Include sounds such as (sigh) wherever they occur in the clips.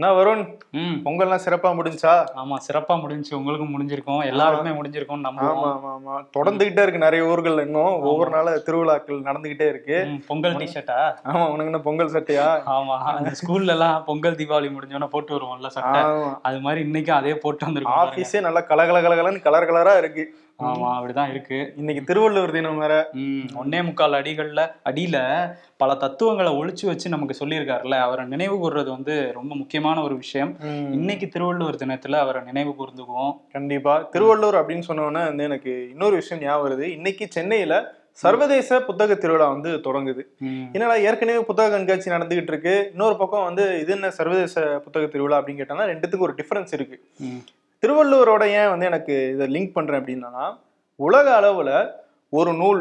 என்ன வருண்? பொங்கல்லாம் சிறப்பா முடிஞ்சா? ஆமா சிறப்பா முடிஞ்சுச்சு உங்களுக்கும் முடிஞ்சிருக்கும். எல்லாருக்குமே முடிஞ்சிருக்கும் ஆமா நம்புவோம். ஆமா ஆமா தொடர்ந்துகிட்டே இருக்கு நிறைய ஊர்கள்ல இன்னும். ஒவ்வொரு நாள் திருவிழாக்கள் நடந்துகிட்டே இருக்கு. பொங்கல் டிஷர்ட்டா ஆமா உனக்கு என்ன பொங்கல் சட்டையா? ஆமா. ஸ்கூல்ல எல்லாம் பொங்கல் தீபாவளி முடிஞ்சோன்னா போட்டு வருவோம்ல சட்டை. அது மாதிரி இன்னைக்கும் அதே போட்டு வந்திருக்கோம். ஆபீஸே நல்லா கலகல கலகலன்னு கலர் கலரா இருக்கு. ஆமா அப்படிதான் இருக்கு. இன்னைக்கு திருவள்ளுவர் தினம் வேற. ஒன்னே முக்கால் அடிகள்ல அடியில பல தத்துவங்களை ஒளிச்சு வச்சு நமக்கு சொல்லியிருக்காருல்ல. அவரை நினைவு கூர்றது வந்து ரொம்ப முக்கியமான ஒரு விஷயம். இன்னைக்கு திருவள்ளுவர் தினத்துல அவரை நினைவு கூர்ந்துக்குவோம். கண்டிப்பா. திருவள்ளுவர் அப்படின்னு சொன்னோன்னே வந்து எனக்கு இன்னொரு விஷயம் ஞாபகம் வருது. இன்னைக்கு சென்னையில சர்வதேச புத்தக திருவிழா வந்து தொடங்குது. என்னடா ஏற்கனவே புத்தக கண்காட்சி நடந்துகிட்டு இருக்கு. இன்னொரு பக்கம் வந்து இது என்ன சர்வதேச புத்தக திருவிழா அப்படின்னு கேட்டோம்னா ரெண்டுத்துக்கும் ஒரு டிஃபரன்ஸ் இருக்கு. திருவள்ளுவரோட ஏன் வந்து எனக்கு இதை லிங்க் பண்றேன் அப்படின்னா உலக அளவுல ஒரு நூல்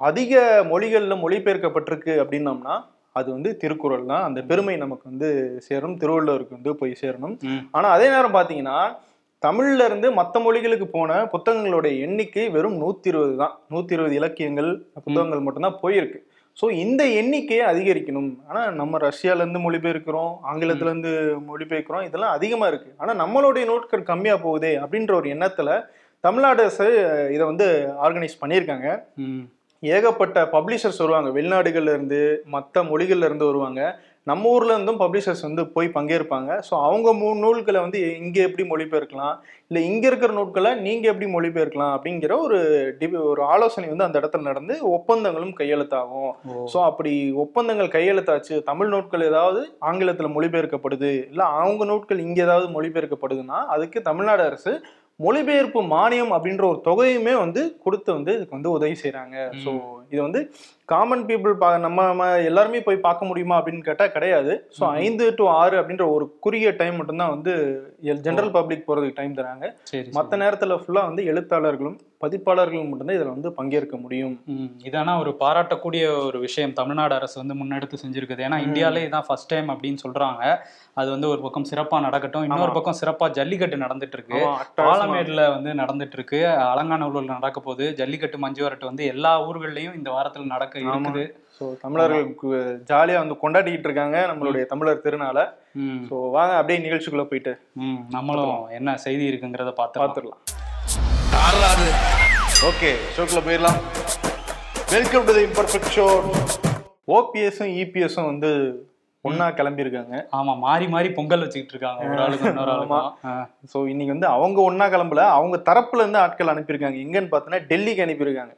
அதிக மொழிகள்ல மொழிபெயர்க்கப்பட்டிருக்கு அப்படின்னோம்னா அது வந்து திருக்குறள் தான். அந்த பெருமை நமக்கு வந்து சேரும் திருவள்ளுவருக்கு வந்து போய் சேரணும். ம். ஆனா அதே நேரம் பாத்தீங்கன்னா தமிழ்ல இருந்து மற்ற மொழிகளுக்கு போன புத்தகங்களுடைய எண்ணிக்கை வெறும் நூத்தி இருபது தான். நூத்தி இருபது இலக்கியங்கள் புத்தகங்கள் மட்டும்தான் போயிருக்கு. ஸோ இந்த எண்ணிக்கையை அதிகரிக்கணும். ஆனா நம்ம ரஷ்யால இருந்து மொழிபெயர்க்கிறோம் ஆங்கிலத்துல இருந்து மொழிபெயர்க்கிறோம் இதெல்லாம் அதிகமா இருக்கு. ஆனா நம்மளுடைய நோட்கள் கம்மியா போகுதே அப்படின்ற ஒரு எண்ணத்துல தமிழ்நாடு அரசு இதை வந்து ஆர்கனைஸ் பண்ணியிருக்காங்க. ஏகப்பட்ட பப்ளிஷர்ஸ் வருவாங்க. வெளிநாடுகள்ல இருந்து மற்ற மொழிகள்ல இருந்து வருவாங்க. நம்ம ஊர்ல இருந்தும் பப்ளிஷர்ஸ் வந்து போய் பங்கேற்பாங்க. ஸோ அவங்க மூணு நூல்களை வந்து இங்க எப்படி மொழிபெயர்க்கலாம்? இல்லை இங்க இருக்கிற நூல்களை நீங்க எப்படி மொழிபெயர்க்கலாம்? அப்படிங்கிற ஒரு டிபி ஒரு ஆலோசனை வந்து அந்த இடத்துல நடந்து ஒப்பந்தங்களும் கையெழுத்தாகும். ஸோ அப்படி ஒப்பந்தங்கள் கையெழுத்தாச்சு. தமிழ் நூட்கள் ஏதாவது ஆங்கிலத்தில் மொழிபெயர்க்கப்படுது. இல்லை அவங்க நூட்கள் இங்கே ஏதாவது மொழிபெயர்க்கப்படுதுன்னா அதுக்கு தமிழ்நாடு அரசு மொழிபெயர்ப்பு மானியம் அப்படின்ற ஒரு தொகையுமே வந்து கொடுத்து வந்து இதுக்கு வந்து உதவி செய்கிறாங்க ஸோ இது வந்து காமன் பீப்புள் பா நம்ம நம்ம எல்லாருமே போய் பார்க்க முடியுமா அப்படின்னு கேட்டால் கிடையாது. ஸோ ஐந்து டு ஆறு அப்படின்ற ஒரு குறுகிய டைம் மட்டும்தான் வந்து ஜென்ரல் பப்ளிக் போகிறதுக்கு டைம் தராங்க. சரி மற்ற நேரத்தில் ஃபுல்லாக வந்து எழுத்தாளர்களும் பதிப்பாளர்களும் மட்டும்தான் இதில் வந்து பங்கேற்க முடியும். ம், இதானா ஒரு பாராட்டக்கூடிய ஒரு விஷயம். தமிழ்நாடு அரசு வந்து முன்னெடுத்து செஞ்சிருக்குது. ஏன்னா இந்தியாவிலே இதான் ஃபர்ஸ்ட் டைம் அப்படின்னு சொல்றாங்க. அது வந்து ஒரு பக்கம் சிறப்பா நடக்கட்டும். இன்னொரு பக்கம் சிறப்பா ஜல்லிக்கட்டு நடந்துட்டு இருக்கு பாலமேடுல வந்து நடந்துட்டு இருக்கு அலங்காநல்லூர்ல நடக்க போகுது. ஜல்லிக்கட்டு மஞ்சு வரட்டு வந்து எல்லா ஊர்கள்லயும் இந்த வாரத்துல நடக்க இருக்குது. ஸோ தமிழர்களுக்கு ஜாலியாக வந்து கொண்டாடிக்கிட்டு இருக்காங்க நம்மளுடைய தமிழர் திருநாளை. ஸோ வாங்க அப்படியே நிகழ்ச்சிக்குள்ள போயிட்டு ம், நம்மளும் என்ன செய்தி இருக்குங்கிறத பார்த்து பார்த்துடலாம். ஓகே ஷோக்குள்ள போயிடலாம். Welcome to the imperfect show ஓபிஎஸும் இபிஎஸும் வந்து ஒண்ணா கிளம்பியிருக்காங்க. ஆமா மாறி மாறி பொங்கல் வச்சுக்கிட்டு இருக்காங்க ஒரு ஆளுக்கு (laughs) இன்னொரு ஆளுக்கும். ஆ, ஸோ இன்னைக்கு வந்து அவங்க ஒண்ணா கிளம்பல. அவங்க தரப்புல இருந்து ஆட்கள் அனுப்பியிருக்காங்க. எங்கன்னு பார்த்தோன்னா டெல்லிக்கு அனுப்பியிருக்காங்க.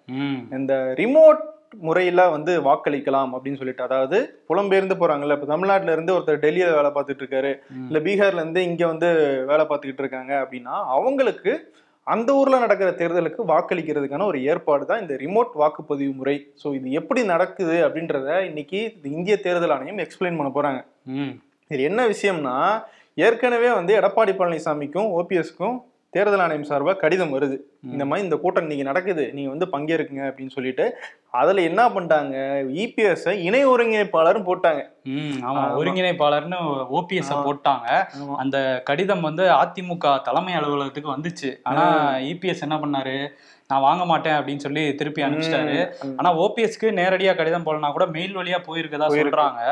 இந்த ரிமோட் முறையில வந்து வாக்களிக்கலாம் அப்படின்னு சொல்லிட்டு அதாவது புலம்பெயர்ந்து போறாங்கல்ல. இப்ப தமிழ்நாட்டுல இருந்து ஒருத்தர் டெல்லியில வேலை பார்த்துட்டு இருக்காரு. இல்ல பீகார்ல இருந்து இங்க வந்து வேலை பார்த்துக்கிட்டு இருக்காங்க அப்படின்னா அவங்களுக்கு அந்த ஊர்ல நடக்கிற தேர்தலுக்கு வாக்களிக்கிறதுக்கான ஒரு ஏற்பாடு தான் இந்த ரிமோட் வாக்குப்பதிவு முறை. ஸோ இது எப்படி நடக்குது அப்படின்றத இன்னைக்கு இந்த இந்திய தேர்தல் ஆணையம் எக்ஸ்பிளைன் பண்ண போறாங்க. ம், இது என்ன விஷயம்னா ஏற்கனவே வந்து எடப்பாடி பழனிசாமிக்கும் ஓபிஎஸ்க்கும் தேர்தல் ஆணையம் சார்பாக கடிதம் வருது. இந்த மாதிரி இந்த கூட்டம் இன்னைக்கு நடக்குது. நீங்க வந்து பங்கேற்குங்க அப்படின்னு சொல்லிட்டு அதுல என்ன பண்ணிட்டாங்க? இபிஎஸ் இணை ஒருங்கிணைப்பாளரும் போட்டாங்க. ஆமா. ஒருங்கிணைப்பாளர்னு ஓபிஎஸ். போட்டாங்க. அந்த கடிதம் வந்து அதிமுக தலைமை அலுவலகத்துக்கு வந்துச்சு. ஆனா இபிஎஸ் என்ன பண்ணாரு? நான் வாங்க மாட்டேன் அப்படின்னு சொல்லி திருப்பி அனுப்பிச்சிட்டாரு. ஆனா ஓபிஎஸ்க்கு நேரடியா கடிதம் போலனா கூட மெயில் வழியா போயிருக்கதா போயிருக்கு. சொல்றாங்க.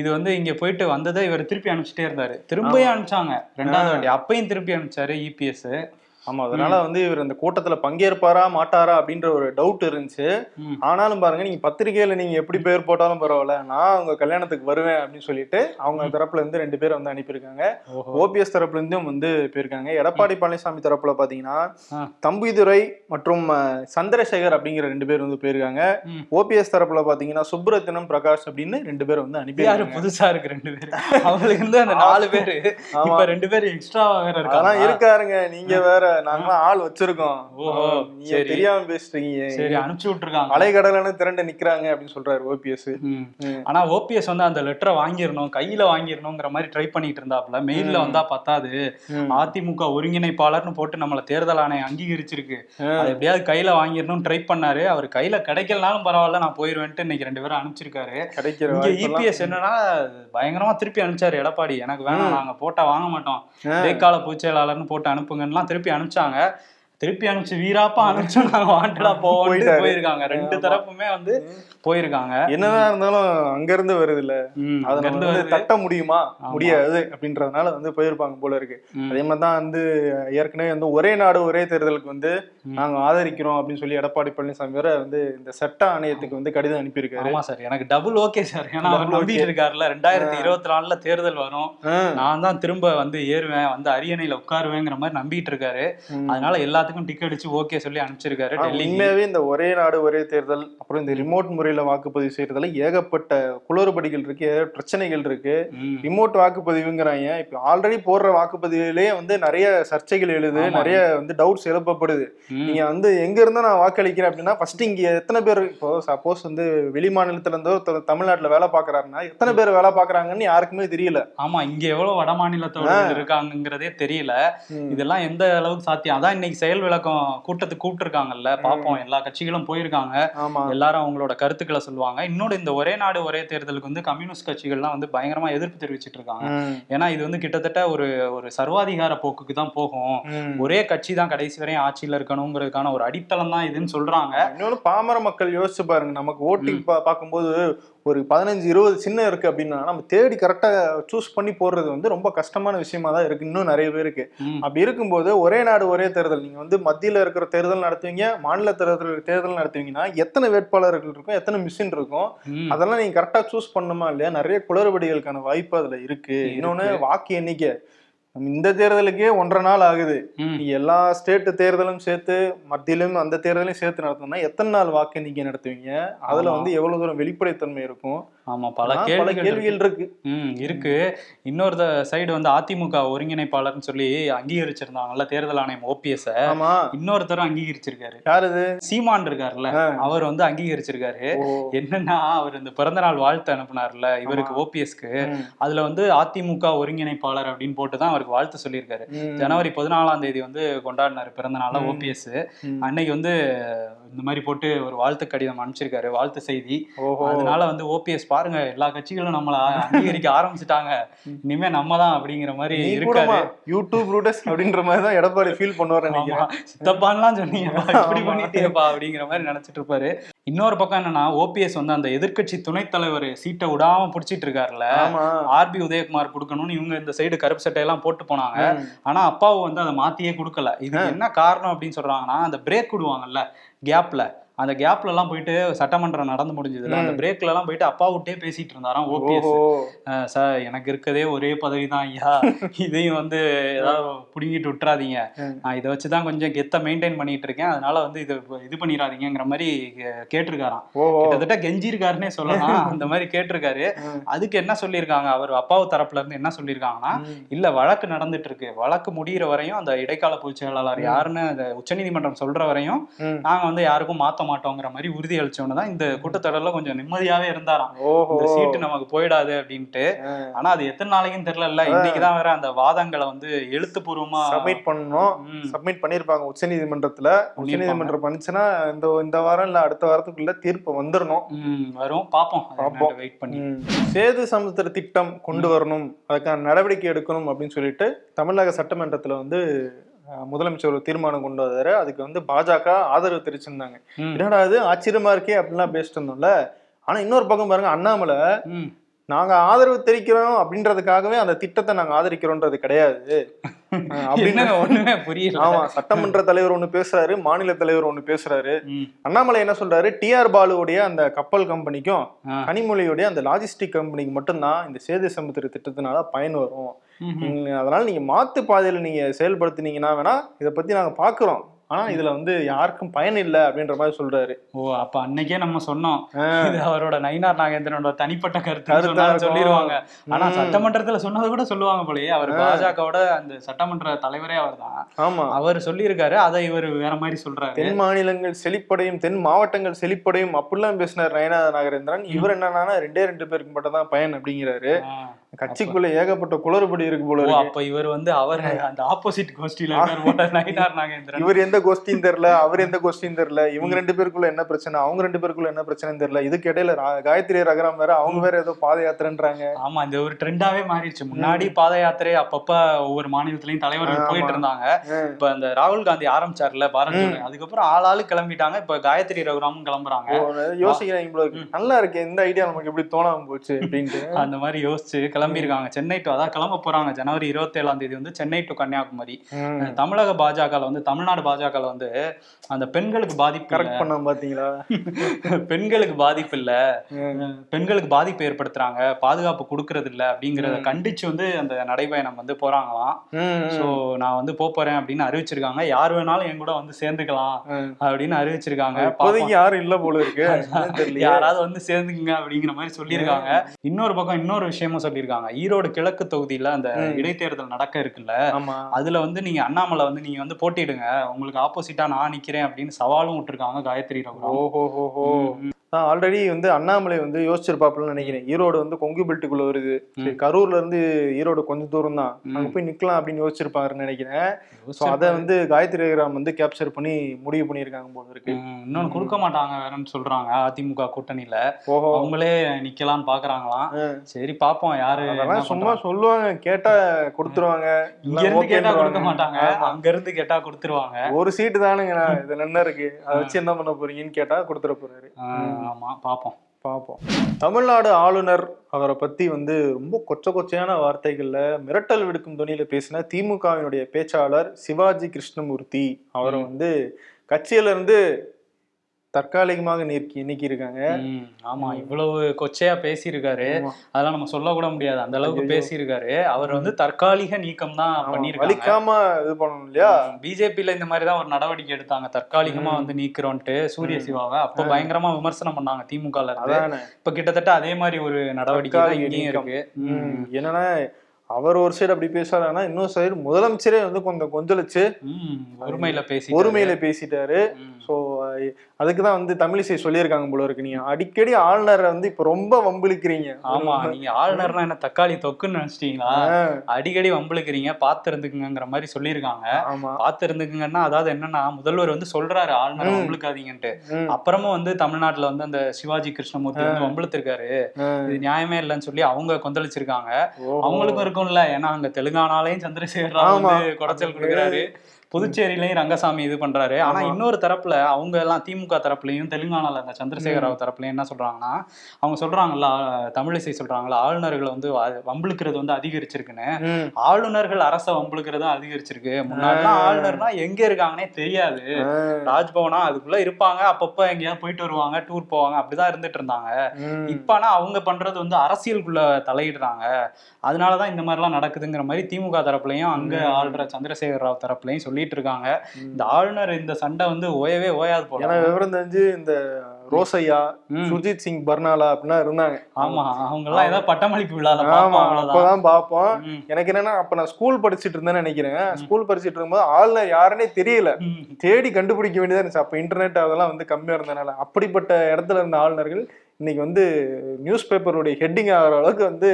இது வந்து இங்க போயிட்டு வந்ததை இவர் திருப்பி அனுப்பிச்சிட்டே இருந்தாரு திரும்பியும் அனுப்பிச்சாங்க ரெண்டாவது. வாட்டி அப்பையும் திருப்பி அனுப்பிச்சாரு இபிஎஸ் ஆமா அதனால வந்து இவர் அந்த கூட்டத்துல பங்கேற்பாரா மாட்டாரா அப்படின்ற ஒரு டவுட் இருந்துச்சு. ஆனாலும் பாருங்க நீங்க பத்திரிகையில நீங்க எப்படி பேர் போட்டாலும் பரவாயில்ல. நான் உங்க கல்யாணத்துக்கு வருவேன் அப்படின்னு சொல்லிட்டு அவங்க தரப்புல இருந்து ரெண்டு பேர் வந்து அனுப்பியிருக்காங்க. ஓபிஎஸ் தரப்புல இருந்தும் வந்து போயிருக்காங்க. எடப்பாடி பழனிசாமி தரப்புல பாத்தீங்கன்னா. தம்பிதுரை மற்றும் சந்திரசேகர் அப்படிங்கிற ரெண்டு பேர் வந்து போயிருக்காங்க. ஓபிஎஸ் தரப்புல பாத்தீங்கன்னா சுப்ரத்தினம் பிரகாஷ் அப்படின்னு ரெண்டு பேர் வந்து அனுப்பியிருக்காங்க. புதுசா இருக்கு ரெண்டு பேரு? அவங்களுக்கு இருந்து அந்த நாலு பேரு. ரெண்டு பேர் எக்ஸ்ட்ராவா வேற இருக்காங்க இருக்காருங்க. நீங்க வேற நாங்களாம் ஆள் வச்சிருக்கோம். தெரியாம பேசுறீங்க சரி அனுப்பிச்சு விட்டுருக்காங்க. அலைகடலான திரண்டு நிக்கிறாங்க அப்படின்னு சொல்றாரு ஓபிஎஸ். ஆனா ஓபிஎஸ் வந்து அந்த லெட்டரை வாங்கிடணும் கையில வாங்கிடணுங்கிற மாதிரி ட்ரை பண்ணிட்டு இருந்தாப்புல. மெயில்ல வந்தா பத்தாது. அதிமுக ஒருங்கிணைப்பாளர்னு போட்டு நம்மள தேர்தல் ஆணையம் அங்கீகரிச்சிருக்கு. அது எப்படியாவது கையில வாங்கிடணும் ட்ரை பண்ணாரு. அவர் கையில கிடைக்கலனாலும் பரவாயில்ல நான் போயிருவேன்ட்டு இன்னைக்கு ரெண்டு பேரும் அனுப்பிச்சிருக்காரு. இங்க இபிஎஸ் என்னன்னா பயங்கரமா திருப்பி அனுப்பிச்சாரு எடப்பாடி. எனக்கு வேணாம் நாங்க போட்டா வாங்க மாட்டோம். ஆ. இடைக்கால பொதுச் செயலாளர்னு போட்டு அனுப்புங்கன்னுலாம் திருப்பி அனுப்பிச்சாங்க. திருப்பி அனுப்பிச்சு வீராப்பா அனுப்பிச்சு நாங்க வாண்டடா போவோம். போயிருக்காங்க ரெண்டு. தரப்புமே வந்து போயிருக்காங்க என்னதான் இருந்தாலும் அங்க இருந்து வருது இல்ல ம், அதை அங்க நம்ம இருந்து வந்து வருது. தட்ட முடியுமா. முடியாது அப்படின்றதுனால வந்து போயிருப்பாங்க போல இருக்கு அதே மாதிரி தான் வந்து ஏற்கனவே வந்து ஒரே நாடு ஒரே தேர்தலுக்கு வந்து. நாங்க ஆதரிக்கிறோம் அப்படின்னு சொல்லி எடப்பாடி பழனிசாமி வேற வந்து இந்த சட்ட ஆணையத்துக்கு வந்து கடிதம் அனுப்பியிருக்காரு ஆமா சார் எனக்கு டபுள் ஓகே சார் ஏன்னா அவர் நம்பிட்டு okay. இருக்காருல்ல ரெண்டாயிரத்தி இருபத்தி நாலுல தேர்தல் வரும் நான் தான் திரும்ப வந்து ஏறுவேன் வந்து அரியணையில உட்காருவேங்கிற மாதிரி நம்பிட்டு இருக்காரு. அதனால எல்லாத்துக்கும் டிக்கெட் அடிச்சு ஓகே சொல்லி அனுப்பிச்சிருக்காரு உண்மையாவே இந்த ஒரே நாடு ஒரே தேர்தல் அப்புறம் இந்த ரிமோட் முறையில வாக்குப்பதிவு செய்யறதுல ஏகப்பட்ட குளறுபடிகள் இருக்கு பிரச்சனைகள் இருக்கு. ரிமோட் வாக்குப்பதிவுங்கிறாங்க இப்ப ஆல்ரெடி போடுற வாக்குப்பதிவிலேயே வந்து நிறைய சர்ச்சைகள் எழுது. நிறைய வந்து டவுட்ஸ் எழுப்பப்படுது. நீங்க வந்து எங்க இருந்தா நான் வாக்களிக்கிறேன் அப்படின்னா ஃபர்ஸ்ட் இங்க எத்தனை பேர் இப்போ சப்போஸ் வந்து வெளி மாநிலத்துல இருந்தோ ஒருத்தர் தமிழ்நாட்டுல வேலை பாக்குறாருன்னா எத்தனை பேர் வேலை பாக்குறாங்கன்னு யாருக்குமே தெரியல ஆமா இங்க எவ்வளவு வட மாநிலத்தவர்கள் இருக்காங்கங்கிறதே தெரியல. இதெல்லாம் எந்த அளவுக்கு சாத்தியம் அதான் இன்னைக்கு செயல் விளக்கம் கூட்டத்துக்கு கூப்பிட்டுருக்காங்கல்ல பாப்போம் எல்லா கட்சிகளும் போயிருக்காங்க. எல்லாரும் அவங்களோட கருத்துக்களை சொல்லுவாங்க. இன்னொரு இந்த ஒரே நாடு ஒரே தேர்தலுக்கு வந்து கம்யூனிஸ்ட் கட்சிகள்லாம் வந்து பயங்கரமா எதிர்ப்பு தெரிவிச்சிட்டு இருக்காங்க. ஏன்னா இது வந்து கிட்டத்தட்ட ஒரு ஒரு சர்வாதிகார போக்குக்கு தான் போகும். ஒரே கட்சி தான் கடைசி வரையும் ஆட்சியில இருக்கணுங்கிறதுக்கான ஒரு அடித்தளம் தான் இதுன்னு சொல்றாங்க. இன்னொன்னு பாமர மக்கள் யோசிச்சு பாருங்க. நமக்கு ஓட்டிங் பார்க்கும்போது ஒரு பதினஞ்சு இருபது சின்ன இருக்கு அப்படின்னா நம்ம தேடி கரெக்டா சூஸ் பண்ணி போடுறது வந்து ரொம்ப கஷ்டமான விஷயமா தான் இருக்கு. இன்னும் நிறைய பேருக்கு. அப்படி இருக்கும்போது ஒரே நாடு ஒரே தேர்தல். நீங்க வந்து மத்தியில இருக்கிற தேர்தல் நடத்துவீங்க மாநில தேர்தல் தேர்தல் நடத்துவீங்கன்னா எத்தனை வேட்பாளர்கள் இருக்கும் எத்தனை மிஷின் இருக்கும். அதெல்லாம் நீங்க கரெக்டா சூஸ் பண்ணுமா இல்லையா? நிறைய குளறுபடிகளுக்கான வாய்ப்பு அதுல இருக்கு. இன்னொன்னு வாக்கு எண்ணிக்கை. இந்த தேர்தலுக்கே ஒன்றரை நாள் ஆகுது. எல்லா ஸ்டேட் தேர்தலும் சேர்த்து மத்தியிலும் அந்த தேர்தலையும் சேர்த்து நடத்தணும்னா எத்தனை நாள் வாக்கு எண்ணிக்கை நடத்துவீங்க? அதுல. வந்து எவ்வளவு தூரம் வெளிப்படைத்தன்மை இருக்கும்? ஆமா பல பல கேள்விகள் இருக்கு. ம் இருக்கு. இன்னொரு சைடு வந்து அதிமுக ஒருங்கிணைப்பாளர்னு சொல்லி அங்கீகரிச்சிருந்தாங்கல்ல தேர்தல் ஆணையம் ஓபிஎஸ் ஆமா. இன்னொருத்தரும் அங்கீகரிச்சிருக்காரு. யார் இது? சீமான் இருக்காருல்ல. அவர் வந்து அங்கீகரிச்சிருக்காரு. என்னன்னா அவர் இந்த பிறந்த நாள் வாழ்த்து அனுப்புனார்ல இவருக்கு ஓபிஎஸ்க்கு. அதுல வந்து அதிமுக ஒருங்கிணைப்பாளர் அப்படின்னு போட்டு தான் அவருக்கு வாழ்த்து சொல்லியிருக்காரு ஜனவரி பதினாலாம் தேதி வந்து கொண்டாடினாரு பிறந்த நாள. ஓபிஎஸ். அன்னைக்கு வந்து இந்த மாதிரி போட்டு ஒரு வாழ்த்து கடிதம் அனுப்பிச்சிருக்காரு வாழ்த்து செய்தி. அதனால வந்து ஓபிஎஸ் பாருங்க எல்லா கட்சிகளும் நம்மள அங்கீகரிக்க ஆரம்பிச்சுட்டாங்க. இனிமே நம்ம தான் அப்படிங்கிற மாதிரி இருக்காரு. யூடியூப் ரூட்டஸ் அப்படின்ற மாதிரி தான் எடப்பாடி ஃபீல் பண்ணுவார் சித்தப்பான்லாம் சொன்னீங்கப்பா இப்படி. பண்ணிட்டேப்பா அப்படிங்கிற மாதிரி நினைச்சிட்டு இருப்பாரு இன்னொரு பக்கம் என்னன்னா ஓபிஎஸ் வந்து அந்த எதிர்க்கட்சி துணைத் தலைவர் சீட்டை விடாம புடிச்சிட்டு இருக்காருல்ல ஆர்பி உதயகுமார் கொடுக்கணும்னு இவங்க இந்த சைடு கருப்பு சட்டை எல்லாம் போட்டு போனாங்க. ஆனா அப்பாவு வந்து அதை மாத்தியே கொடுக்கல. இதுக்கு என்ன காரணம் அப்படின்னு சொல்றாங்கன்னா அந்த பிரேக் விடுவாங்கல்ல. गॅपला அந்த கேப்ல எல்லாம் போயிட்டு சட்டமன்றம் நடந்து முடிஞ்சதுல அந்த பிரேக்ல எல்லாம் போயிட்டு அப்பா விட்டே பேசிட்டு இருந்தாராம் ஓபிஎஸ் ஓஹோ சார் எனக்கு இருக்கதே ஒரே பதவி தான் ஐயா. (laughs) இதையும் வந்து ஏதாவது புடுங்கிட்டு விட்டுறாதீங்க. நான் இதை வச்சுதான் கொஞ்சம் கெத்த மெயின்டைன் பண்ணிட்டு இருக்கேன். அதனால வந்து இது இது பண்ணிடாதீங்கிற மாதிரி கேட்டிருக்காராம். கிட்டத்தட்ட கெஞ்சிருக்காருன்னே சொல்லலாம். (laughs) அந்த மாதிரி கேட்டிருக்காரு. அதுக்கு என்ன சொல்லியிருக்காங்க? அவர் அப்பாவு தரப்புல இருந்து என்ன சொல்லியிருக்காங்கன்னா. இல்ல வழக்கு நடந்துட்டு இருக்கு வழக்கு முடியிற வரையும் அந்த இடைக்கால பொதுச் செயலாளர் யாருன்னு அந்த உச்சநீதிமன்றம் சொல்ற வரையும். நாங்க வந்து யாருக்கும் மாத்த மாட்டோங்கிற மாதிரி உறுதி அளிச்சோன்னு தான் இந்த கூட்டத்தொடர்ல கொஞ்சம் நிம்மதியாவே இருந்தாராம். இந்த சீட்டு நமக்கு போயிடாது அப்படின்ட்டு. ஆனா அது எத்தனை நாளைக்கும் தெரியல இன்னைக்குதான் வேற அந்த வாதங்களை வந்து எழுத்துப்பூர்வமா சப்மிட் பண்ணணும். சப்மிட் பண்ணிருப்பாங்க உச்ச நீதிமன்றத்துல உச்ச நீதிமன்றம் பண்ணுச்சுன்னா இந்த இந்த வாரம் இல்ல அடுத்த வாரத்துக்குள்ள தீர்ப்பு வந்துடணும் வரும். பாப்போம். பாப்போம். வெயிட் பண்ணி. சேது சமுத்திர திட்டம் கொண்டு வரணும். அதுக்கான நடவடிக்கை எடுக்கணும் அப்படின்னு சொல்லிட்டு தமிழக சட்டமன்றத்துல வந்து முதலமைச்சர் ஒரு தீர்மானம் கொண்டு வந்தாரு. அதுக்கு வந்து பாஜக ஆதரவு தெரிவிச்சிருந்தாங்க. என்னடா அது ஆச்சரியமா இருக்கே அப்படின்லாம் பேசிட்டு இருந்தோம்ல. ஆனா இன்னொரு பக்கம் பாருங்க அண்ணாமலை ம். நாங்க ஆதரவு தெரிவிக்கிறோம் அப்படின்றதுக்காகவே அந்த திட்டத்தை நாங்க ஆதரிக்கிறோன்றது கிடையாது. (laughs) அப்படின்னு ஒண்ணுமே புரியல. ஆமா சட்டமன்ற தலைவர் ஒண்ணு பேசுறாரு மாநில தலைவர் ஒண்ணு பேசுறாரு. அண்ணாமலை என்ன சொல்றாரு? டிஆர் பாலுவுடைய அந்த கப்பல் கம்பெனிக்கும். கனிமொழியுடைய அந்த லாஜிஸ்டிக் கம்பெனிக்கு மட்டும்தான் இந்த சேது சமுத்திர திட்டத்தினால பயன் வரும். அதனால நீங்க மாத்து பாதையில நீங்க செயல்படுத்தினீங்கன்னா வேணா இதை பத்தி நாங்க பாக்குறோம். ஆனா இதுல வந்து யாருக்கும் பயன் இல்லை அப்படின்ற மாதிரி சொல்றாரு. ஓ அப்ப அன்னைக்கே நம்ம சொன்னோம். இது அவரோட நயினார் நாகேந்திரனோட தனிப்பட்ட கருத்து. சொல்லிடுவாங்க ஆனா. சட்டமன்றத்துல சொன்னது கூட சொல்லுவாங்க போலயே. அவர் பாஜகவோட அந்த சட்டமன்ற தலைவரே அவர்தான். ஆமா. அவர் சொல்லியிருக்காரு. அதை இவர் வேற மாதிரி சொல்றாரு. தென் மாநிலங்கள் செழிப்படையும் தென் மாவட்டங்கள் செழிப்படையும் அப்படிலாம் பேசினார் நயனா நாகரேந்திரன் இவர் என்னன்னா ரெண்டே ரெண்டு பேருக்கு மட்டும் தான் பயன் அப்படிங்கிறாரு. கட்சிக்குள்ள ஏகப்பட்ட குளறுபடி இருக்கு போல அப்ப இவர் வந்து அவர் அந்த ஆப்போசிட் கோஷ்டியில நயினார் நாகேந்திரன். இவர் எந்த கொஸ்டின் தெரியல அவர் எந்த கொஸ்டின் தெரியல இவங்க ரெண்டு பேருக்குள்ள என்ன பிரச்சனை அவங்க ரெண்டு பேருக்குள்ள என்ன பிரச்சனைன்னு தெரியல. இதுக்கு இடையில காயத்ரி ரகராம் வேற அவங்க வேற ஏதோ பாத யாத்திரைன்றாங்க. ஆமா இந்த ஒரு ட்ரெண்டாவே மாறிடுச்சு. முன்னாடி பாத யாத்திரை அப்பப்ப ஒவ்வொரு மாநிலத்திலயும் தலைவர்கள். போயிட்டு இருந்தாங்க. இப்ப இந்த ராகுல் காந்தி ஆரம்பிச்சார்ல பாரத் அதுக்கப்புறம் ஆள் ஆளு கிளம்பிட்டாங்க. இப்ப காயத்ரி ரகுராமும் கிளம்புறாங்க. இருக்கு. நல்லா இருக்கு இந்த ஐடியா நமக்கு எப்படி தோணாம போச்சு அப்படின்ட்டு. அந்த மாதிரி யோசிச்சு கிளம்பியிருக்காங்க. சென்னை டு அதான் கிளம்ப போறாங்க. ஜனவரி இருபத்தி ஏழாம் தேதி வந்து சென்னை டு கன்னியாகுமரி. தமிழக பாஜக வந்து தமிழ்நாடு பாஜக வந்து அந்த பெண்களுக்கு பாதிப்பு கரெக்ட் பண்ணாம பாத்தீங்களா? (laughs) பெண்களுக்கு பாதிப்பு இல்ல. பெண்களுக்கு பாதிப்பு ஏற்படுத்துறாங்க. பாதுகாப்பு கொடுக்கறது இல்ல அப்படிங்கறத கண்டிச்சு வந்து அந்த நடைபயணம் வந்து போறாங்களாம். சோ நான் வந்து போறேன் அப்படின்னு அறிவிச்சிருக்காங்க. யார் வேணாலும் என் கூட வந்து சேர்ந்துக்கலாம். அப்படின்னு அறிவிச்சிருக்காங்க. இப்போதைக்கு யாரும் இல்ல போல இருக்கு. (laughs) யாராவது வந்து சேர்ந்துக்குங்க அப்படிங்கிற மாதிரி சொல்லியிருக்காங்க. இன்னொரு பக்கம் இன்னொரு விஷயமும் சொல்லியிருக்காங்க. ஈரோடு கிழக்கு தொகுதியில அந்த இடைத்தேர்தல் நடக்க இருக்குல்ல அதுல வந்து நீங்க அண்ணாமலை வந்து நீங்க வந்து போட்டிடுங்க உங்களுக்கு ஆப்போசிட்டா நான் நிக்கிறேன் அப்படின்னு சவாலும் விட்டுருக்காங்க காயத்ரி ரகுராம். ஓஹோ ஹோஹோ ஆல்ரெடி வந்து அண்ணாமலை வந்து யோசிச்சிருப்பாப்புலன்னு நினைக்கிறேன். ஈரோடு வந்து கொங்கு பெல்ட்டுக்குள்ள வருது. சரி கரூர்ல இருந்து ஈரோடு கொஞ்சம் தூரம் தான் அங்க போய் நிக்கலாம் அப்படின்னு யோசிச்சிருப்பாருன்னு நினைக்கிறேன். சோ அதை வந்து காயத்ரி ரகுராம் வந்து கேப்சர் பண்ணி முடிவு பண்ணியிருக்காங்க போல இருக்கு. இன்னொன்னு கொடுக்க மாட்டாங்க வேறன்னு சொல்றாங்க அதிமுக கூட்டணியில. ஓஹோ. அவங்களே நிக்கலாம்னு பாக்குறாங்களாம். சரி பாப்போம் யாரு அதெல்லாம் சும்மா. சொல்லுவாங்க கேட்டா கொடுத்துருவாங்க. இங்க இருந்து கேட்டா கொடுக்க. மாட்டாங்க. அங்க இருந்து கேட்டா கொடுத்துருவாங்க. ஒரு சீட்டு தானுங்க இதுல என்ன இருக்கு? அதை வச்சு என்ன பண்ண போறீங்கன்னு கேட்டா கொடுத்துட போறாரு. ஆமா பாப்போம். பார்ப்போம் தமிழ்நாடு ஆளுநர் அவரை பத்தி வந்து ரொம்ப கொச்ச கொச்சையான வார்த்தைகள்ல மிரட்டல் விடுக்கும் துணியில பேசின திமுகவினுடைய பேச்சாளர் சிவாஜி கிருஷ்ணமூர்த்தி அவரை வந்து கட்சியில இருந்து தற்காலிகமாக நீக்கி நீக்கி இருக்காங்க உம், ஆமா இவ்வளவு கொச்சையா பேசியிருக்காரு. அதெல்லாம் நம்ம சொல்ல கூட முடியாது. அந்த அளவுக்கு. பேசியிருக்காரு. அவர் வந்து தற்காலிக நீக்கம் தான் பண்ணிருக்காங்க வலிக்காம இது பண்ணணும் இல்லையா? பிஜேபியில இந்த மாதிரி தான் ஒரு நடவடிக்கை எடுத்தாங்க. தற்காலிகமா வந்து நீக்கிறோன்ட்டு சூரிய சிவாவை. அப்ப பயங்கரமா விமர்சனம் பண்ணாங்க அதானே. இப்ப கிட்டத்தட்ட அதே மாதிரி ஒரு நடவடிக்கை இங்கேயும். இருக்கு. என்னன்னா அவர் ஒரு சைடு அப்படி பேசுறாருன்னா இன்னொரு சைடு முதலமைச்சரே வந்து கொஞ்சம் கொந்தளிச்சு உம், ஒருமையில பேசி ஒருமையில பேசிட்டாரு. சோ அதுக்கு தான் வந்து தமிழிசை சொல்லியிருக்காங்க போல இருக்கு. நீங்க அடிக்கடி ஆளுநரை வந்து இப்ப ரொம்ப வம்பிழுக்கிறீங்க. ஆமா நீங்க ஆளுநர்னா என்ன தக்காளி தொக்குன்னு நினைச்சிட்டீங்களா? அடிக்கடி வம்பிழுக்கிறீங்க பாத்து இருந்துக்குங்கிற மாதிரி சொல்லியிருக்காங்க. பாத்து இருந்துக்குங்கன்னா அதாவது என்னன்னா முதல்வர் வந்து சொல்றாரு ஆளுநர் வம்பிழுக்காதீங்கன்ட்டு. அப்புறமும் வந்து தமிழ்நாட்டுல வந்து அந்த சிவாஜி கிருஷ்ணமூர்த்தி வந்து வம்பிழுத்திருக்காரு. இது நியாயமே இல்லைன்னு சொல்லி அவங்க கொந்தளிச்சிருக்காங்க. அவங்களுக்கும் இருக்கும்ல ஏன்னா அங்க தெலுங்கானாலையும் சந்திரசேகர் ராவ். வந்து குடைச்சல் கொடுக்குறாரு புதுச்சேரியிலையும் ரங்கசாமி இது பண்றாரு. ஆனா இன்னொரு தரப்புல அவங்க எல்லாம் திமுக தரப்புலயும் தெலுங்கானால அந்த சந்திரசேகர் ராவ் தரப்புலயும் என்ன சொல்றாங்கன்னா அவங்க சொல்றாங்கல்ல தமிழிசை சொல்றாங்கல்ல ஆளுநர்களை வந்து வம்பிழுக்கிறது வந்து அதிகரிச்சிருக்குன்னு. ஆளுநர்கள் அரச வம்பிழுக்கிறது அதிகரிச்சிருக்கு. முன்னாடிலாம் ஆளுநர்னா எங்க இருக்காங்கன்னே தெரியாது. ராஜ்பவனா அதுக்குள்ள இருப்பாங்க. அப்பப்ப எங்கேயாவது போயிட்டு வருவாங்க டூர் போவாங்க அப்படிதான் இருந்துட்டு இருந்தாங்க. ம். இப்ப ஆனா அவங்க பண்றது வந்து அரசியலுக்குள்ள தலையிடுறாங்க. அதனாலதான் இந்த மாதிரிலாம் நடக்குதுங்கிற மாதிரி திமுக தரப்புலயும் அங்க ஆள்ற சந்திரசேகர் ராவ் தரப்புலயும் சொல்லிட்டு இருக்காங்க இந்த ஆளுநர் இந்த சண்டை வந்து ஓயவே ஓயாது போல. ஏன்னா விவரம் தெரிஞ்சு இந்த ரோசையா ம். சுர்ஜித் சிங் பர்னாலா அப்படிலாம் இருந்தாங்க. ஆமா அவங்க எல்லாம் ஏதாவது பட்டமளிப்பு விழால ஆமா அப்பதான் பாப்போம். எனக்கு என்னன்னா அப்ப நான் ஸ்கூல் படிச்சிட்டு இருந்தேன்னு நினைக்கிறேன். ஸ்கூல் படிச்சிட்டு இருக்கும்போது ஆளுநர் யாருன்னே தெரியல. தேடி கண்டுபிடிக்க வேண்டியதா இருந்துச்சு. அப்ப இன்டர்நெட் அதெல்லாம் வந்து கம்மியா இருந்தனால அப்படிப்பட்ட இடத்துல இருந்த ஆளுநர்கள் இன்னைக்கு வந்து நியூஸ் பேப்பருடைய ஹெட்டிங் ஆகிற அளவுக்கு வந்து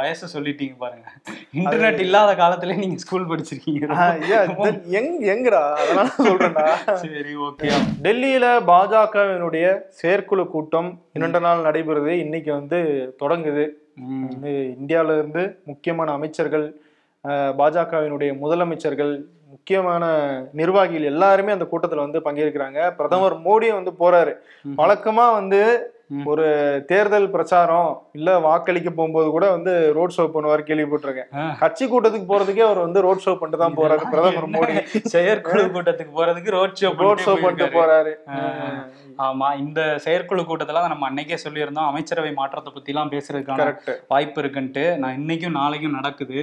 வயசு சொல்லிட்டீங்க பாருங்க. இன்டர்நெட் இல்லாத காலத்துல நீங்க ஸ்கூல் படிச்சிருக்கீங்க. எங் எங்கடா? அதனால சொல்றேன்டா. சரி ஓகே டெல்லியில பாஜகவினுடைய செயற்குழு கூட்டம் இரண்டு நாள் நடைபெறுது. இன்னைக்கு வந்து தொடங்குது. வந்து இந்தியால இருந்து முக்கியமான அமைச்சர்கள் பாஜகவினுடைய முதலமைச்சர்கள் முக்கியமான நிர்வாகிகள் எல்லாருமே அந்த கூட்டத்துல வந்து பங்கேற்கிறாங்க பிரதமர் மோடியும் வந்து போறாரு வழக்கமா வந்து. ஒரு தேர்தல் பிரச்சாரம் இல்ல வாக்களிக்க போகும்போது கூட வந்து ரோட் ஷோ பண்ணுவார் கேள்விப்பட்டிருக்கேன். கட்சி கூட்டத்துக்கு போறதுக்கே அவர் வந்து ரோட் ஷோ பண்ணிட்டு தான் போறாரு பிரதமர் மோடி. செயற்குழு கூட்டத்துக்கு போறதுக்கு ரோட் ஷோ ரோட் ஷோ பண்ணிட்டு போறாரு. ஆமா இந்த செயற்குழு கூட்டத்துல நம்ம அன்னைக்கே சொல்லியிருந்தோம். அமைச்சரவை மாற்றத்தை பத்தி எல்லாம் பேசுறதுக்கான வாய்ப்பு இருக்குன்ட்டு. நான் இன்னைக்கும் நாளைக்கும் நடக்குது.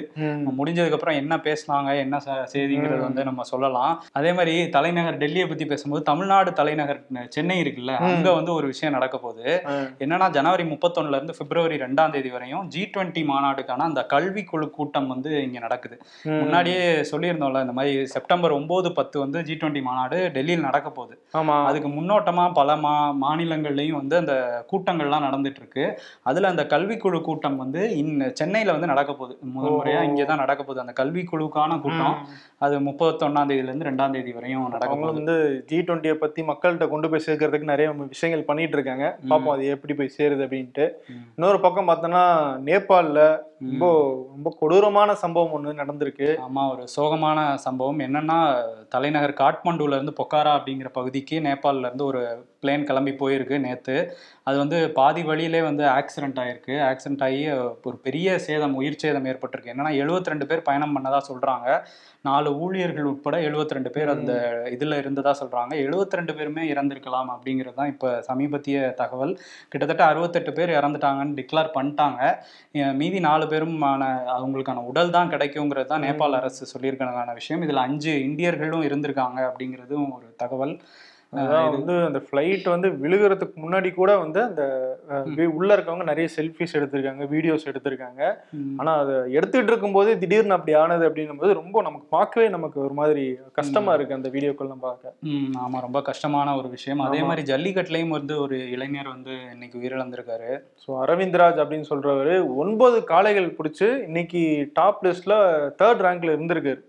முடிஞ்சதுக்கு அப்புறம் என்ன பேசுனாங்க என்ன செய்திங்கிறது வந்து நம்ம சொல்லலாம். அதே மாதிரி தலைநகர் டெல்லியை பத்தி பேசும்போது தமிழ்நாடு தலைநகர் சென்னை இருக்குல்ல அங்க வந்து ஒரு விஷயம் நடக்க போகுது. என்னன்னா ஜனவரி முப்பத்தொன்னுல இருந்து பிப்ரவரி ரெண்டாம் தேதி வரையும் ஜி டுவெண்ட்டி மாநாடுக்கான அந்த கல்வி குழு கூட்டம் வந்து இங்க நடக்குது. முன்னாடியே சொல்லியிருந்தோம்ல இந்த மாதிரி செப்டம்பர் ஒன்பது பத்து வந்து ஜி டுவெண்ட்டி மாநாடு டெல்லியில் நடக்க போகுது. ஆமா. அதுக்கு முன்னோட்டமா பல மா மாநிலங்கள்லயும் வந்து அந்த கூட்டங்கள்லாம் நடந்துட்டு இருக்கு அதுல அந்த கல்விக்குழு கூட்டம் வந்து இன் சென்னையில வந்து நடக்க போகுது. முதல் முறையா இங்கே தான் நடக்க போகுது. அந்த கல்விக்குழுக்கான கூட்டம் அது முப்பத்தொன்னாம் தேதியில இருந்து ரெண்டாம் தேதி வரையும் நடக்க அவங்க போகுது. வந்து ஜி டுவெண்ட்டியை பத்தி மக்கள்கிட்ட கொண்டு போய் சேர்க்கறதுக்கு நிறைய விஷயங்கள் பண்ணிட்டு இருக்காங்க பார்ப்போம் அது எப்படி போய் சேருது அப்படின்ட்டு. இன்னொரு பக்கம் பார்த்தோன்னா நேபாளில் ரொம்ப ரொம்ப கொடூரமான சம்பவம் ஒன்று நடந்திருக்கு. ஆமா ஒரு சோகமான சம்பவம். என்னன்னா தலைநகர் காட்மண்டுல இருந்து பொக்காரா அப்படிங்கிற பகுதிக்கு நேபாள்ல இருந்து ஒரு பிளேன் கிளம்பி போயிருக்கு நேத்து. அது வந்து பாதி வழியிலே வந்து ஆக்சிடென்ட் ஆயிருக்கு. ஆக்சிடென்ட் ஆகி ஒரு பெரிய சேதம் உயிர் சேதம் ஏற்பட்டிருக்கு. என்னன்னா 72 பேர் பயணம் பண்ணதா சொல்றாங்க. நாலு ஊழியர்கள் உட்பட 72 பேர் அந்த இதுல இருந்ததா சொல்றாங்க. 72 பேருமே இறந்திருக்கலாம் அப்படிங்கிறது தான் இப்ப சமீபத்திய தகவல். கிட்டத்தட்ட அறுபத்தெட்டு பேர் இறந்துட்டாங்கன்னு டிக்ளேர் பண்ணிட்டாங்க. மீதி நாலு பேருமான அவங்களுக்கான உடல் தான் கிடைக்குங்கிறது தான் நேபாள் அரசு சொல்லியிருக்கான விஷயம். இதுல அஞ்சு இந்தியர்களும் இருந்திருக்காங்க அப்படிங்கிறதும் ஒரு தகவல். அதான் வந்து அந்த ஃப்ளைட் வந்து விழுகிறதுக்கு முன்னாடி கூட வந்து அந்த உள்ள இருக்கவங்க நிறைய செல்ஃபிஸ் எடுத்திருக்காங்க வீடியோஸ் எடுத்திருக்காங்க. ஆனா அதை எடுத்துட்டு இருக்கும்போது திடீர்னு அப்படி ஆனது அப்படின்னும் போது ரொம்ப நமக்கு பார்க்கவே நமக்கு ஒரு மாதிரி கஷ்டமா இருக்கு அந்த வீடியோக்கெல்லாம் பார்க்க. ஆமா ரொம்ப கஷ்டமான ஒரு விஷயம். அதே. மாதிரி ஜல்லிக்கட்டுலயும் வந்து ஒரு இளைஞர் வந்து இன்னைக்கு உயிரிழந்திருக்காரு. ஸோ அரவிந்த்ராஜ் அப்படின்னு சொல்றவரு ஒன்பது காளைகள் பிடிச்சி இன்னைக்கு டாப் லிஸ்ட்ல தேர்ட் ரேங்க்ல இருந்திருக்காரு.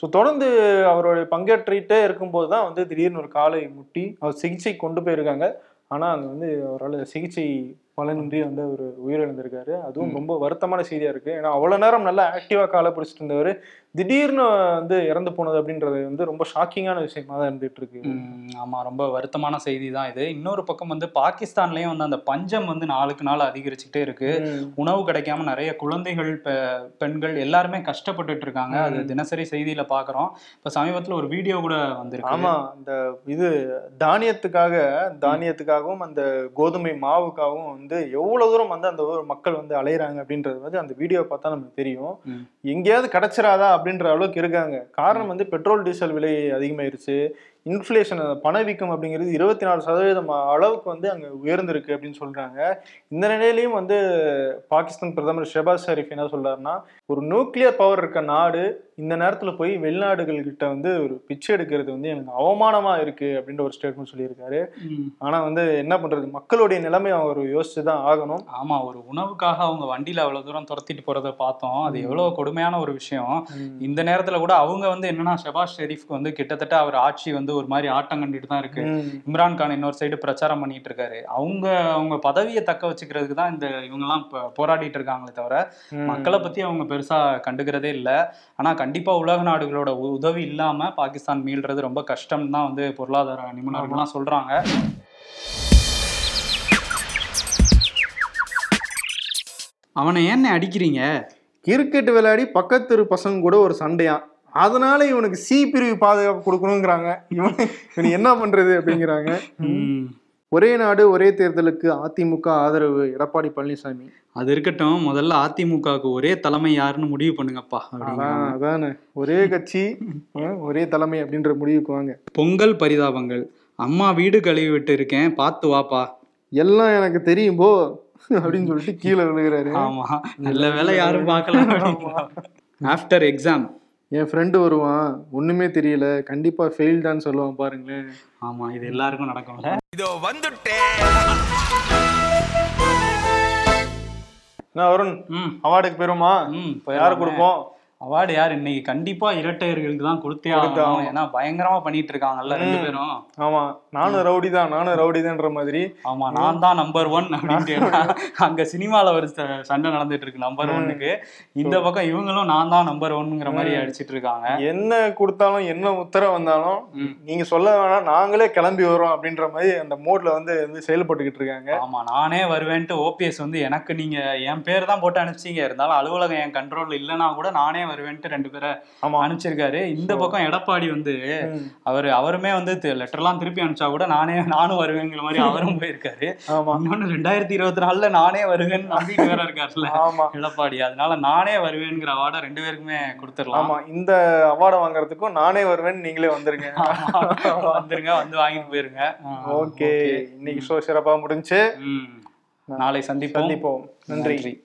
ஸோ தொடர்ந்து அவருடைய பங்கேற்றிட்டே இருக்கும்போது தான் வந்து திடீர்னு ஒரு காலை முட்டி சிகிச்சை கொண்டு போயிருக்காங்க. ஆனால் அது வந்து அவரால் சிகிச்சை பலனின்றி வந்து அவர் உயிரிழந்திருக்காரு. அதுவும் ரொம்ப வருத்தமான செய்தியா இருக்கு. ஏன்னா அவ்வளவு நேரம் நல்லா ஆக்டிவா காலை பிடிச்சிட்டு இருந்தவர் திடீர்னு வந்து இறந்து போனது அப்படின்றது வந்து ரொம்ப ஷாக்கிங்கான விஷயமா தான் இருந்துட்டு இருக்கு. ம், ஆமா ரொம்ப வருத்தமான செய்தி தான் இது. இன்னொரு பக்கம் வந்து பாகிஸ்தான்லயும் வந்து அந்த பஞ்சம் வந்து நாளுக்கு நாள் அதிகரிச்சுக்கிட்டே இருக்கு. உணவு கிடைக்காம நிறைய குழந்தைகள் பெண்கள் எல்லாருமே கஷ்டப்பட்டுட்டு இருக்காங்க. அது தினசரி செய்தியில பாக்குறோம். இப்ப சமீபத்துல ஒரு வீடியோ கூட வந்திருக்கு. ஆமா அந்த இது தானியத்துக்காக தானியத்துக்காகவும் அந்த கோதுமை மாவுக்காகவும் வந்து எவ்வளவு தூரம் வந்து அந்த ஊர் மக்கள் வந்து அலையுறாங்க அப்படின்றது வந்து அந்த வீடியோ பார்த்தா நமக்கு தெரியும். எங்கேயாவது கிடைச்சிராதா அப்படின்ற அளவுக்கு இருக்காங்க. காரணம் வந்து பெட்ரோல் டீசல் விலை அதிகமாயிருச்சு. இன்ஃப்ளேஷன் பணவீக்கம் அப்படிங்கிறது இருபத்தி நாலு சதவீதம் அளவுக்கு வந்து அங்க உயர்ந்திருக்கு அப்படின்னு சொல்றாங்க. இந்த நிலையிலையும் வந்து பாகிஸ்தான் பிரதமர் ஷெபாஸ் ஷெரீப் என்ன சொல்றாருன்னா ஒரு நியூக்ளியர் பவர் இருக்க நாடு இந்த நேரத்துல போய் வெளிநாடுகள் கிட்ட வந்து ஒரு பிச்சை எடுக்கிறது வந்து எனக்கு அவமானமா இருக்கு அப்படின்ற ஒரு ஸ்டேட்மெண்ட் சொல்லியிருக்காரு. ம். ஆனா வந்து என்ன பண்றது? மக்களுடைய நிலைமை அவர் யோசிச்சு தான் ஆகணும். ஆமா ஒரு உணவுக்காக அவங்க வண்டியில அவ்வளவு தூரம் துரத்திட்டு போறத பார்த்தோம். அது எவ்வளவு கொடுமையான ஒரு விஷயம். இந்த நேரத்துல கூட அவங்க வந்து என்னன்னா ஷெபாஸ் ஷெரீஃப்க்கு வந்து கிட்டத்தட்ட அவர் ஆட்சி வந்து ஒரு மாதிரி ஆட்டம் கண்டுட்டு தான் இருக்கு. இம்ரான் கான் இன்னொரு சைடு பிரச்சாரம் பண்ணிட்டு இருக்காரு. அவங்க அவங்க பதவியை தக்க வச்சுக்கிறதுக்கு தான் இந்த இவங்கெல்லாம் போராடிட்டு இருக்காங்களே தவிர. மக்களை பத்தி அவங்க பெருசா கண்டுக்கிறதே இல்ல. ஆனா கண்டிப்பா உலக நாடுகளோட உதவி இல்லாம பாகிஸ்தான் மீள்றது ரொம்ப கஷ்டம் தான் வந்து பொருளாதார நிபுணர்கள்லாம் சொல்றாங்க. அவனை ஏன்னு அடிக்கிறீங்க? கிரிக்கெட் விளையாடி பக்கத்து பசங்க கூட ஒரு சண்டையா அதனால இவனுக்கு சி பிரிவு பாதுகாப்பு கொடுக்கணுங்கிறாங்க. இவன் இவன் என்ன பண்றது அப்படிங்கிறாங்க. ஒரே நாடு ஒரே தேர்தலுக்கு அதிமுக ஆதரவு. எடப்பாடி பழனிசாமி. அது இருக்கட்டும். முதல்ல அதிமுகவுக்கு ஒரே தலைமை யாருன்னு முடிவு பண்ணுங்கப்பா அதான் ஒரே கட்சி ஒரே தலைமை அப்படின்ற முடிவுக்கு வாங்க. பொங்கல் பரிதாபங்கள். அம்மா வீடு கழுவி விட்டு இருக்கேன். பார்த்து வாப்பா. எல்லாம் எனக்கு தெரியும் போ. அப்படின்னு சொல்லிட்டு கீழே விழுகிறாரு. ஆமா. நல்ல வேலை யாரும் பார்க்கல ஆஃப்டர் எக்ஸாம் என் ஃப்ரெண்டு வருவான். ஒண்ணுமே தெரியல. கண்டிப்பா ஃபெயில்டான்னு சொல்லுவான் பாருங்களேன். ஆமா இது எல்லாருக்கும் நடக்கும்ல. இதோ வந்துட்டேன் என்ன வருண் ம். அவார்டுக்கு பெறுமா ம் இப்ப யாரு கொடுப்போம்? அவார்டு யார்? இன்னைக்கு கண்டிப்பா இரட்டையர்களுக்கு தான் கொடுத்தே ஆகணும். ஏன்னா பயங்கரமா பண்ணிட்டு இருக்காங்கல்ல ரெண்டு. பேரும். ஆமா. நானும் ரவுடி தான். நானும் ரவுடி தான்ற மாதிரி. ஆமா நான் தான் நம்பர் ஒன் அப்படின்ட்டு ஏன்னா, அங்க சினிமால ஒரு சண்டை நடந்துட்டு இருக்கு நம்பர் ஒன்னுக்கு இந்த பக்கம் இவங்களும் நான் தான் நம்பர் ஒன்னுங்கிற மாதிரி அடிச்சிட்டு இருக்காங்க. என்ன கொடுத்தாலும் என்ன உத்தரவு வந்தாலும். நீங்க சொல்ல வேணாம் நாங்களே கிளம்பி வரோம் அப்படின்ற மாதிரி அந்த மோட்ல வந்து வந்து செயல்பட்டுக்கிட்டு இருக்காங்க. ஆமா நானே வருவேன்ட்டு ஓபிஎஸ் வந்து எனக்கு நீங்க என் பேர் தான் போட்டு அனுப்பிச்சீங்க. இருந்தாலும் அலுவலகம் என் கண்ட்ரோல் இல்லைன்னா கூட நானே வருவேன்ட்டு ரெண்டு பேரை அனுப்பிச்சிருக்காரு. இந்த பக்கம் எடப்பாடி வந்து. அவர் அவருமே வந்து லெட்டர்லாம் திருப்பி அனுப்பிச்சா கூட நானே நானும் வருவேங்கிற மாதிரி அவரும் போயிருக்காரு. இன்னொன்னு ரெண்டாயிரத்தி இருபத்தி நாலுல நானே வருவேன்னு நம்பிட்டு வேற இருக்காருல்ல எடப்பாடி. அதனால நானே வருவேங்கிற அவார்டை ரெண்டு பேருக்குமே கொடுத்துடலாம். ஆமா. இந்த அவார்டை வாங்குறதுக்கும் நானே வருவேன்னு நீங்களே வந்துருங்க. வந்துருங்க வந்து வாங்கிட்டு போயிருங்க. ஓகே. இன்னைக்கு ஷோ சிறப்பா முடிஞ்சு. நாளை சந்திப்போம். நன்றி.